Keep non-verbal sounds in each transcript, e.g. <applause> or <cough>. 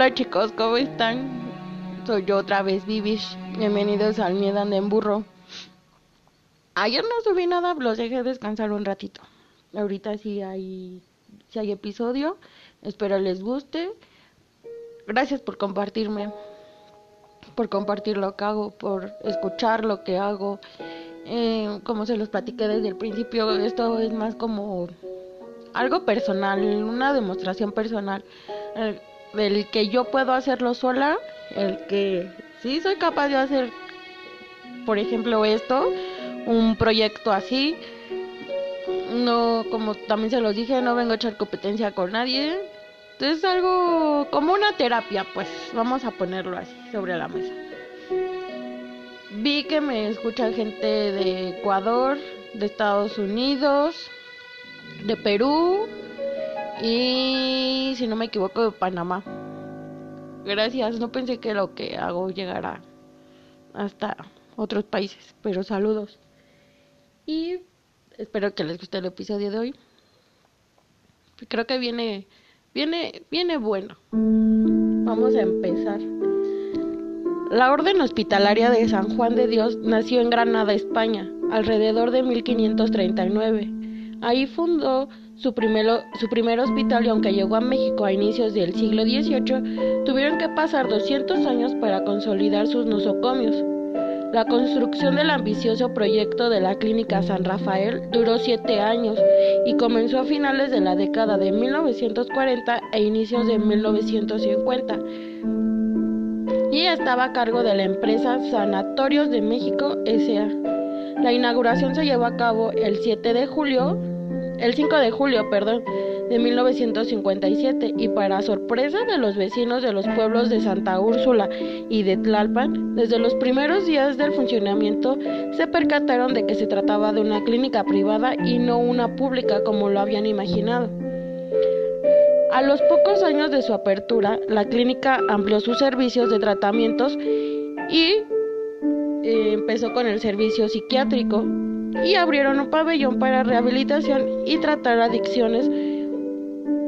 Hola chicos, ¿cómo están? Soy yo otra vez, Vivish. Bienvenidos al Miedo en Burro. Ayer no subí nada, los dejé descansar un ratito. Ahorita sí hay, sí hay episodio. Espero les guste. Gracias por compartirme. Por compartir lo que hago, por escuchar lo que hago. Eh, como se los platiqué desde el principio, esto es más como algo personal, una demostración personal el que yo puedo hacerlo sola, el que sí soy capaz de hacer, por ejemplo, esto, un proyecto así. No, como también se los dije, no vengo a echar competencia con nadie. Es algo como una terapia, pues vamos a ponerlo así sobre la mesa. Vi que me escuchan gente de Ecuador, de Estados Unidos, de Perú, y si no me equivoco de Panamá. Gracias, no pensé que lo que hago llegara hasta otros países, pero saludos. Y espero que les guste el episodio de hoy. Creo que viene viene viene bueno. Vamos a empezar. La Orden Hospitalaria de San Juan de Dios nació en Granada, España, alrededor de 1539. Ahí fundó su, primer hospital y aunque llegó a México a inicios del siglo XVIII, tuvieron que pasar 200 años para consolidar sus nosocomios. La construcción del ambicioso proyecto de la Clínica San Rafael duró siete años y comenzó a finales de la década de 1940 e inicios de 1950 y estaba a cargo de la empresa Sanatorios de México S.A. La inauguración se llevó a cabo el 7 de julio el 5 de julio, perdón, de 1957 y para sorpresa de los vecinos de los pueblos de Santa Úrsula y de Tlalpan, desde los primeros días del funcionamiento se percataron de que se trataba de una clínica privada y no una pública como lo habían imaginado. A los pocos años de su apertura, la clínica amplió sus servicios de tratamientos y eh, empezó con el servicio psiquiátrico, y abrieron un pabellón para rehabilitación y tratar adicciones,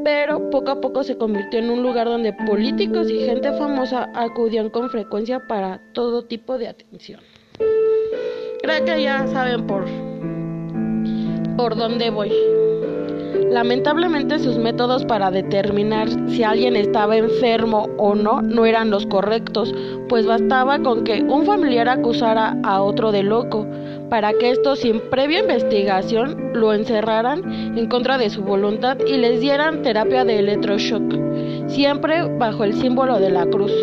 pero poco a poco se convirtió en un lugar donde políticos y gente famosa acudían con frecuencia para todo tipo de atención. Creo que ya saben por, por dónde voy. Lamentablemente sus métodos para determinar si alguien estaba enfermo o no no eran los correctos, pues bastaba con que un familiar acusara a otro de loco para que estos sin previa investigación lo encerraran en contra de su voluntad y les dieran terapia de electroshock, siempre bajo el símbolo de la cruz.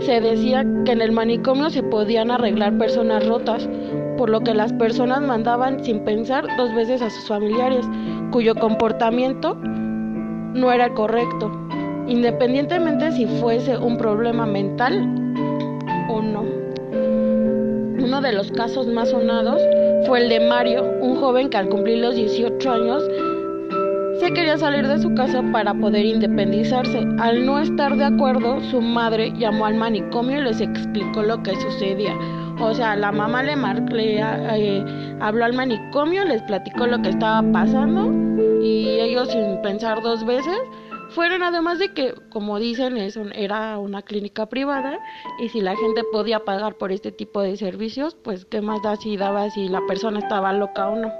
Se decía que en el manicomio se podían arreglar personas rotas, por lo que las personas mandaban sin pensar dos veces a sus familiares, cuyo comportamiento no era correcto, independientemente si fuese un problema mental o no. Uno de los casos más sonados fue el de Mario, un joven que al cumplir los 18 años se quería salir de su casa para poder independizarse. Al no estar de acuerdo, su madre llamó al manicomio y les explicó lo que sucedía. O sea, la mamá le, le eh, habló al manicomio, les platicó lo que estaba pasando y ellos sin pensar dos veces fueron además de que, como dicen, era una clínica privada y si la gente podía pagar por este tipo de servicios, pues qué más da si daba si la persona estaba loca o no.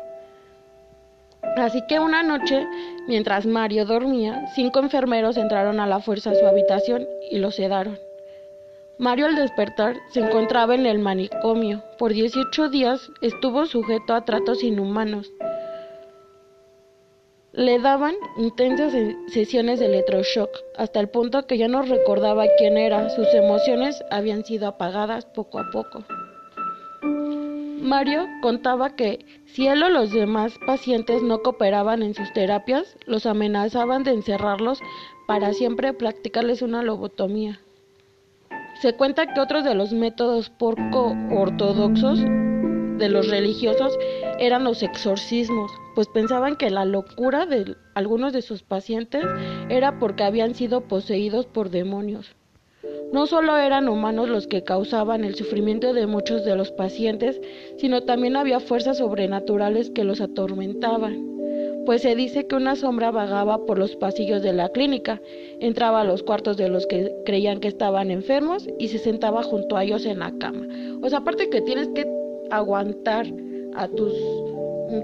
Así que una noche, mientras Mario dormía, cinco enfermeros entraron a la fuerza a su habitación y lo sedaron. Mario al despertar se encontraba en el manicomio. Por 18 días estuvo sujeto a tratos inhumanos. Le daban intensas sesiones de electroshock, hasta el punto que ya no recordaba quién era. Sus emociones habían sido apagadas poco a poco. Mario contaba que si él o los demás pacientes no cooperaban en sus terapias, los amenazaban de encerrarlos para siempre practicarles una lobotomía. Se cuenta que otros de los métodos poco ortodoxos de los religiosos eran los exorcismos, pues pensaban que la locura de algunos de sus pacientes era porque habían sido poseídos por demonios. No solo eran humanos los que causaban el sufrimiento de muchos de los pacientes, sino también había fuerzas sobrenaturales que los atormentaban. pues se dice que una sombra vagaba por los pasillos de la clínica, entraba a los cuartos de los que creían que estaban enfermos y se sentaba junto a ellos en la cama. O sea, aparte que tienes que aguantar a tus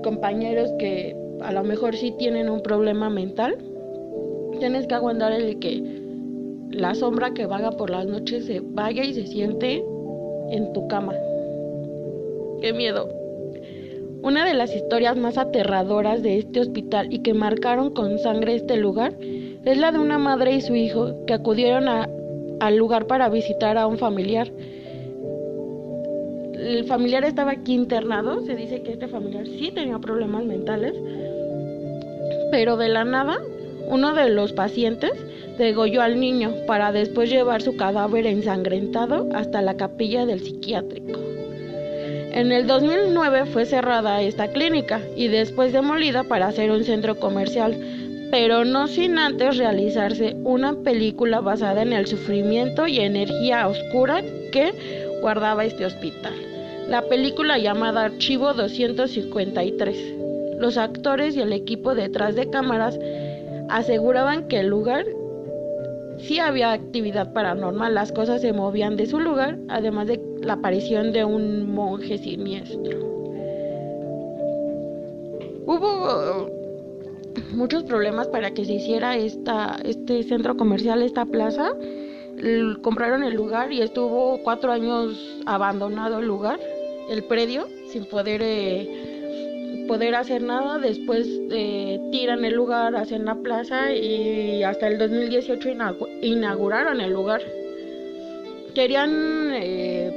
compañeros que a lo mejor sí tienen un problema mental, tienes que aguantar el que la sombra que vaga por las noches se vaya y se siente en tu cama. Qué miedo. Una de las historias más aterradoras de este hospital y que marcaron con sangre este lugar es la de una madre y su hijo que acudieron al lugar para visitar a un familiar. El familiar estaba aquí internado, se dice que este familiar sí tenía problemas mentales, pero de la nada uno de los pacientes degolló al niño para después llevar su cadáver ensangrentado hasta la capilla del psiquiátrico. En el 2009 fue cerrada esta clínica y después demolida para hacer un centro comercial, pero no sin antes realizarse una película basada en el sufrimiento y energía oscura que guardaba este hospital. La película llamada Archivo 253. Los actores y el equipo detrás de cámaras aseguraban que el lugar sí había actividad paranormal, las cosas se movían de su lugar, además de la aparición de un monje siniestro. Hubo muchos problemas para que se hiciera esta, este centro comercial, esta plaza. Compraron el lugar y estuvo cuatro años abandonado el lugar, el predio, sin poder eh, poder hacer nada, después eh, tiran el lugar, hacen la plaza y hasta el 2018 inauguraron el lugar. Querían, eh,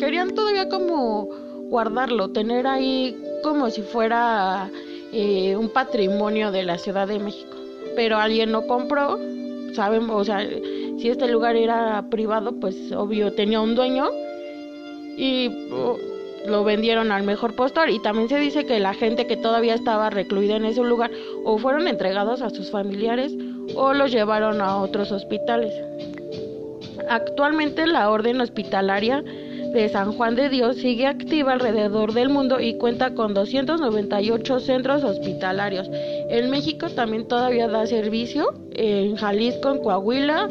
querían todavía como guardarlo, tener ahí como si fuera eh, un patrimonio de la Ciudad de México. Pero alguien no compró, saben, o sea, si este lugar era privado, pues obvio tenía un dueño y lo vendieron al mejor postor y también se dice que la gente que todavía estaba recluida en ese lugar o fueron entregados a sus familiares o los llevaron a otros hospitales. Actualmente la orden hospitalaria de San Juan de Dios sigue activa alrededor del mundo y cuenta con 298 centros hospitalarios. En México también todavía da servicio, en Jalisco, en Coahuila,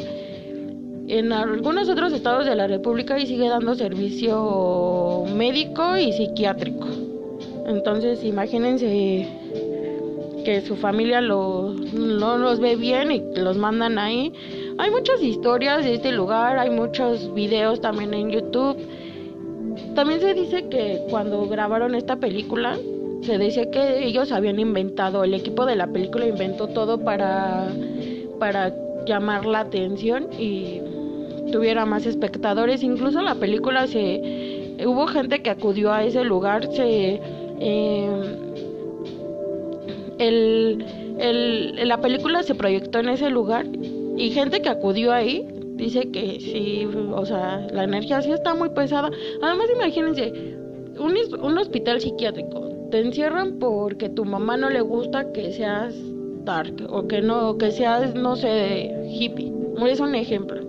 en algunos otros estados de la República y sigue dando servicio médico y psiquiátrico. Entonces, imagínense que su familia no los ve bien y los mandan ahí. Hay muchas historias de este lugar, hay muchos videos también en YouTube. También se dice que cuando grabaron esta película, se decía que ellos habían inventado, el equipo de la película inventó todo para, para llamar la atención y tuviera más espectadores. Incluso la película se hubo gente que acudió a ese lugar. Se em, el, el, la película se proyectó en ese lugar y gente que acudió ahí dice que sí, o sea, la energía sí está muy pesada. Además, imagínense, un, un hospital psiquiátrico, te encierran porque tu mamá no le gusta que seas dark o que no, que seas, no sé, hippie. Es un ejemplo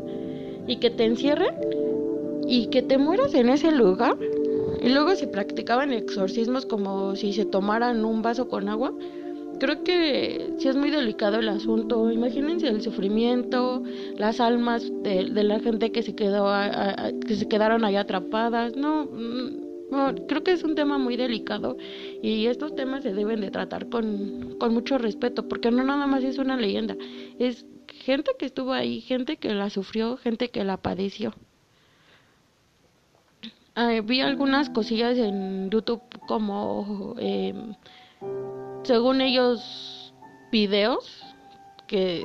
y que te encierren y que te mueras en ese lugar. Y luego se practicaban exorcismos como si se tomaran un vaso con agua. Creo que sí es muy delicado el asunto. Imagínense el sufrimiento, las almas de, la gente que se quedó que se quedaron ahí atrapadas. No, mm, creo que es un tema muy delicado y estos temas se deben de tratar con, con mucho respeto porque no nada más es una leyenda, es gente que estuvo ahí, gente que la sufrió, gente que la padeció. vi algunas cosillas en YouTube como, eh, según ellos, videos que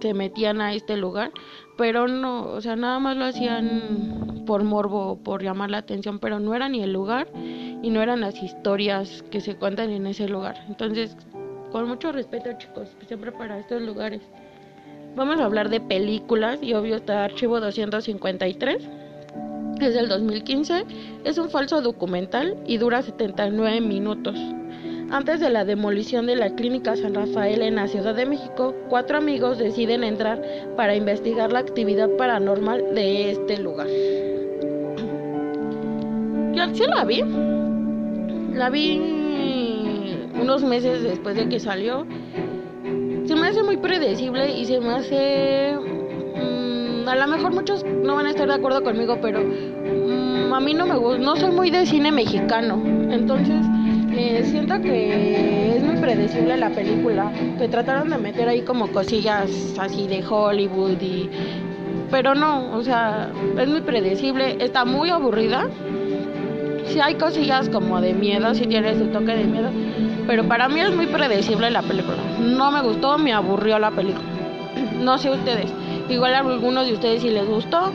se metían a este lugar, pero no, o sea, nada más lo hacían por morbo, por llamar la atención, pero no era ni el lugar y no eran las historias que se cuentan en ese lugar. Entonces, con mucho respeto, chicos, siempre para estos lugares. Vamos a hablar de películas y obvio está Archivo 253. Es del 2015. Es un falso documental y dura 79 minutos. Antes de la demolición de la clínica San Rafael en la Ciudad de México, cuatro amigos deciden entrar para investigar la actividad paranormal de este lugar. Yo sí la vi. La vi unos meses después de que salió. Se me hace muy predecible y se me hace... Mm, a lo mejor muchos no van a estar de acuerdo conmigo, pero mm, a mí no me gusta, no soy muy de cine mexicano. Entonces, eh, siento que es muy predecible la película. Que trataron de meter ahí como cosillas así de Hollywood y... Pero no, o sea, es muy predecible, está muy aburrida si hay cosillas como de miedo, si tiene su toque de miedo, pero para mí es muy predecible la película. No me gustó, me aburrió la película. <clears throat> No sé ustedes, igual a algunos de ustedes si les gustó,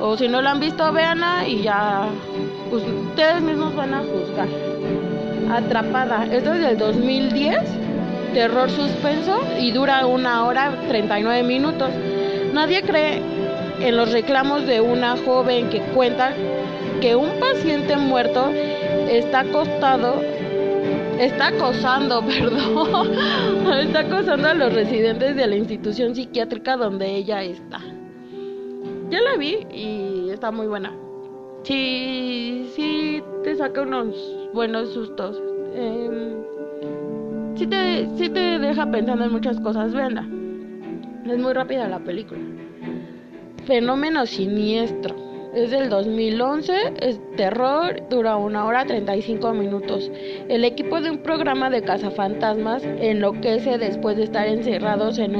o si no la han visto, véanla y ya pues, ustedes mismos van a juzgar. Atrapada, esto es del 2010, terror suspenso y dura una hora 39 minutos. Nadie cree en los reclamos de una joven que cuenta que un paciente muerto está acostado, está acosando, <laughs> perdón, está acosando a los residentes de la institución psiquiátrica donde ella está. Ya la vi y está muy buena. Sí, sí te saca unos buenos sustos. Eh, sí, te, sí te deja pensando en muchas cosas, véanla. Es muy rápida la película. Fenómeno siniestro. Es del 2011, es terror, dura una hora 35 minutos. El equipo de un programa de cazafantasmas enloquece después de estar encerrados en,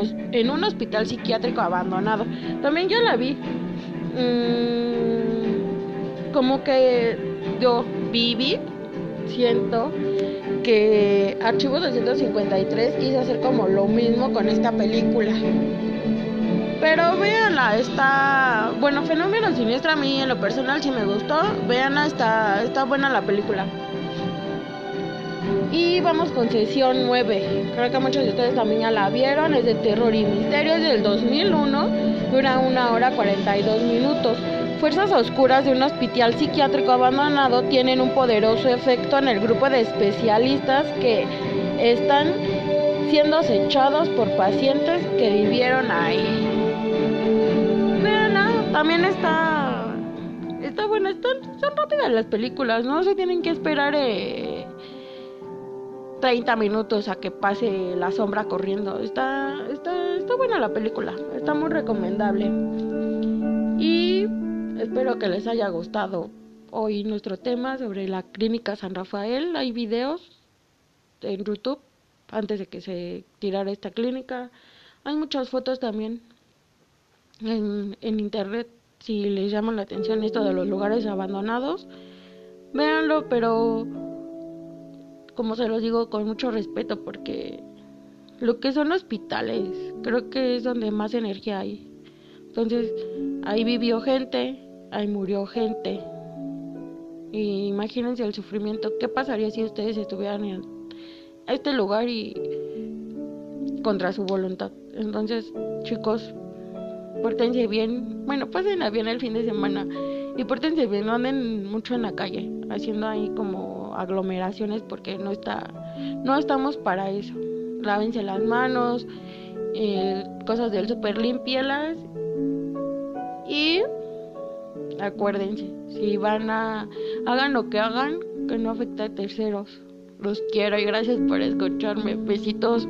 un hospital psiquiátrico abandonado. También yo la vi. Mm, como que yo viví, siento que Archivo 253 quiso hacer como lo mismo con esta película. Pero véanla, está. Bueno, Fenómeno Siniestro a mí en lo personal sí me gustó. Véanla, está, está buena la película. Y vamos con sesión 9. Creo que muchos de ustedes también ya la vieron. Es de terror y misterio. Es del 2001. Dura una hora 42 minutos. Fuerzas oscuras de un hospital psiquiátrico abandonado tienen un poderoso efecto en el grupo de especialistas que están siendo acechados por pacientes que vivieron ahí. También está. Está bueno, están, son rápidas las películas, no se tienen que esperar eh, 30 minutos a que pase la sombra corriendo. Está, está, está buena la película, está muy recomendable. Y espero que les haya gustado hoy nuestro tema sobre la clínica San Rafael. Hay videos en YouTube antes de que se tirara esta clínica. Hay muchas fotos también en, en internet si les llama la atención esto de los lugares abandonados véanlo pero como se los digo con mucho respeto porque lo que son hospitales creo que es donde más energía hay. Entonces ahí vivió gente ahí murió gente. Y imagínense el sufrimiento. Qué pasaría si ustedes estuvieran en este lugar y contra su voluntad entonces chicos pórtense bien, bueno, pasen bien el fin de semana y pórtense bien, no anden mucho en la calle, haciendo ahí como aglomeraciones porque no está, no estamos para eso. Lávense las manos, eh, cosas del super limpialas y acuérdense, si van a, hagan lo que hagan, que no afecte a terceros. Los quiero y gracias por escucharme. Besitos.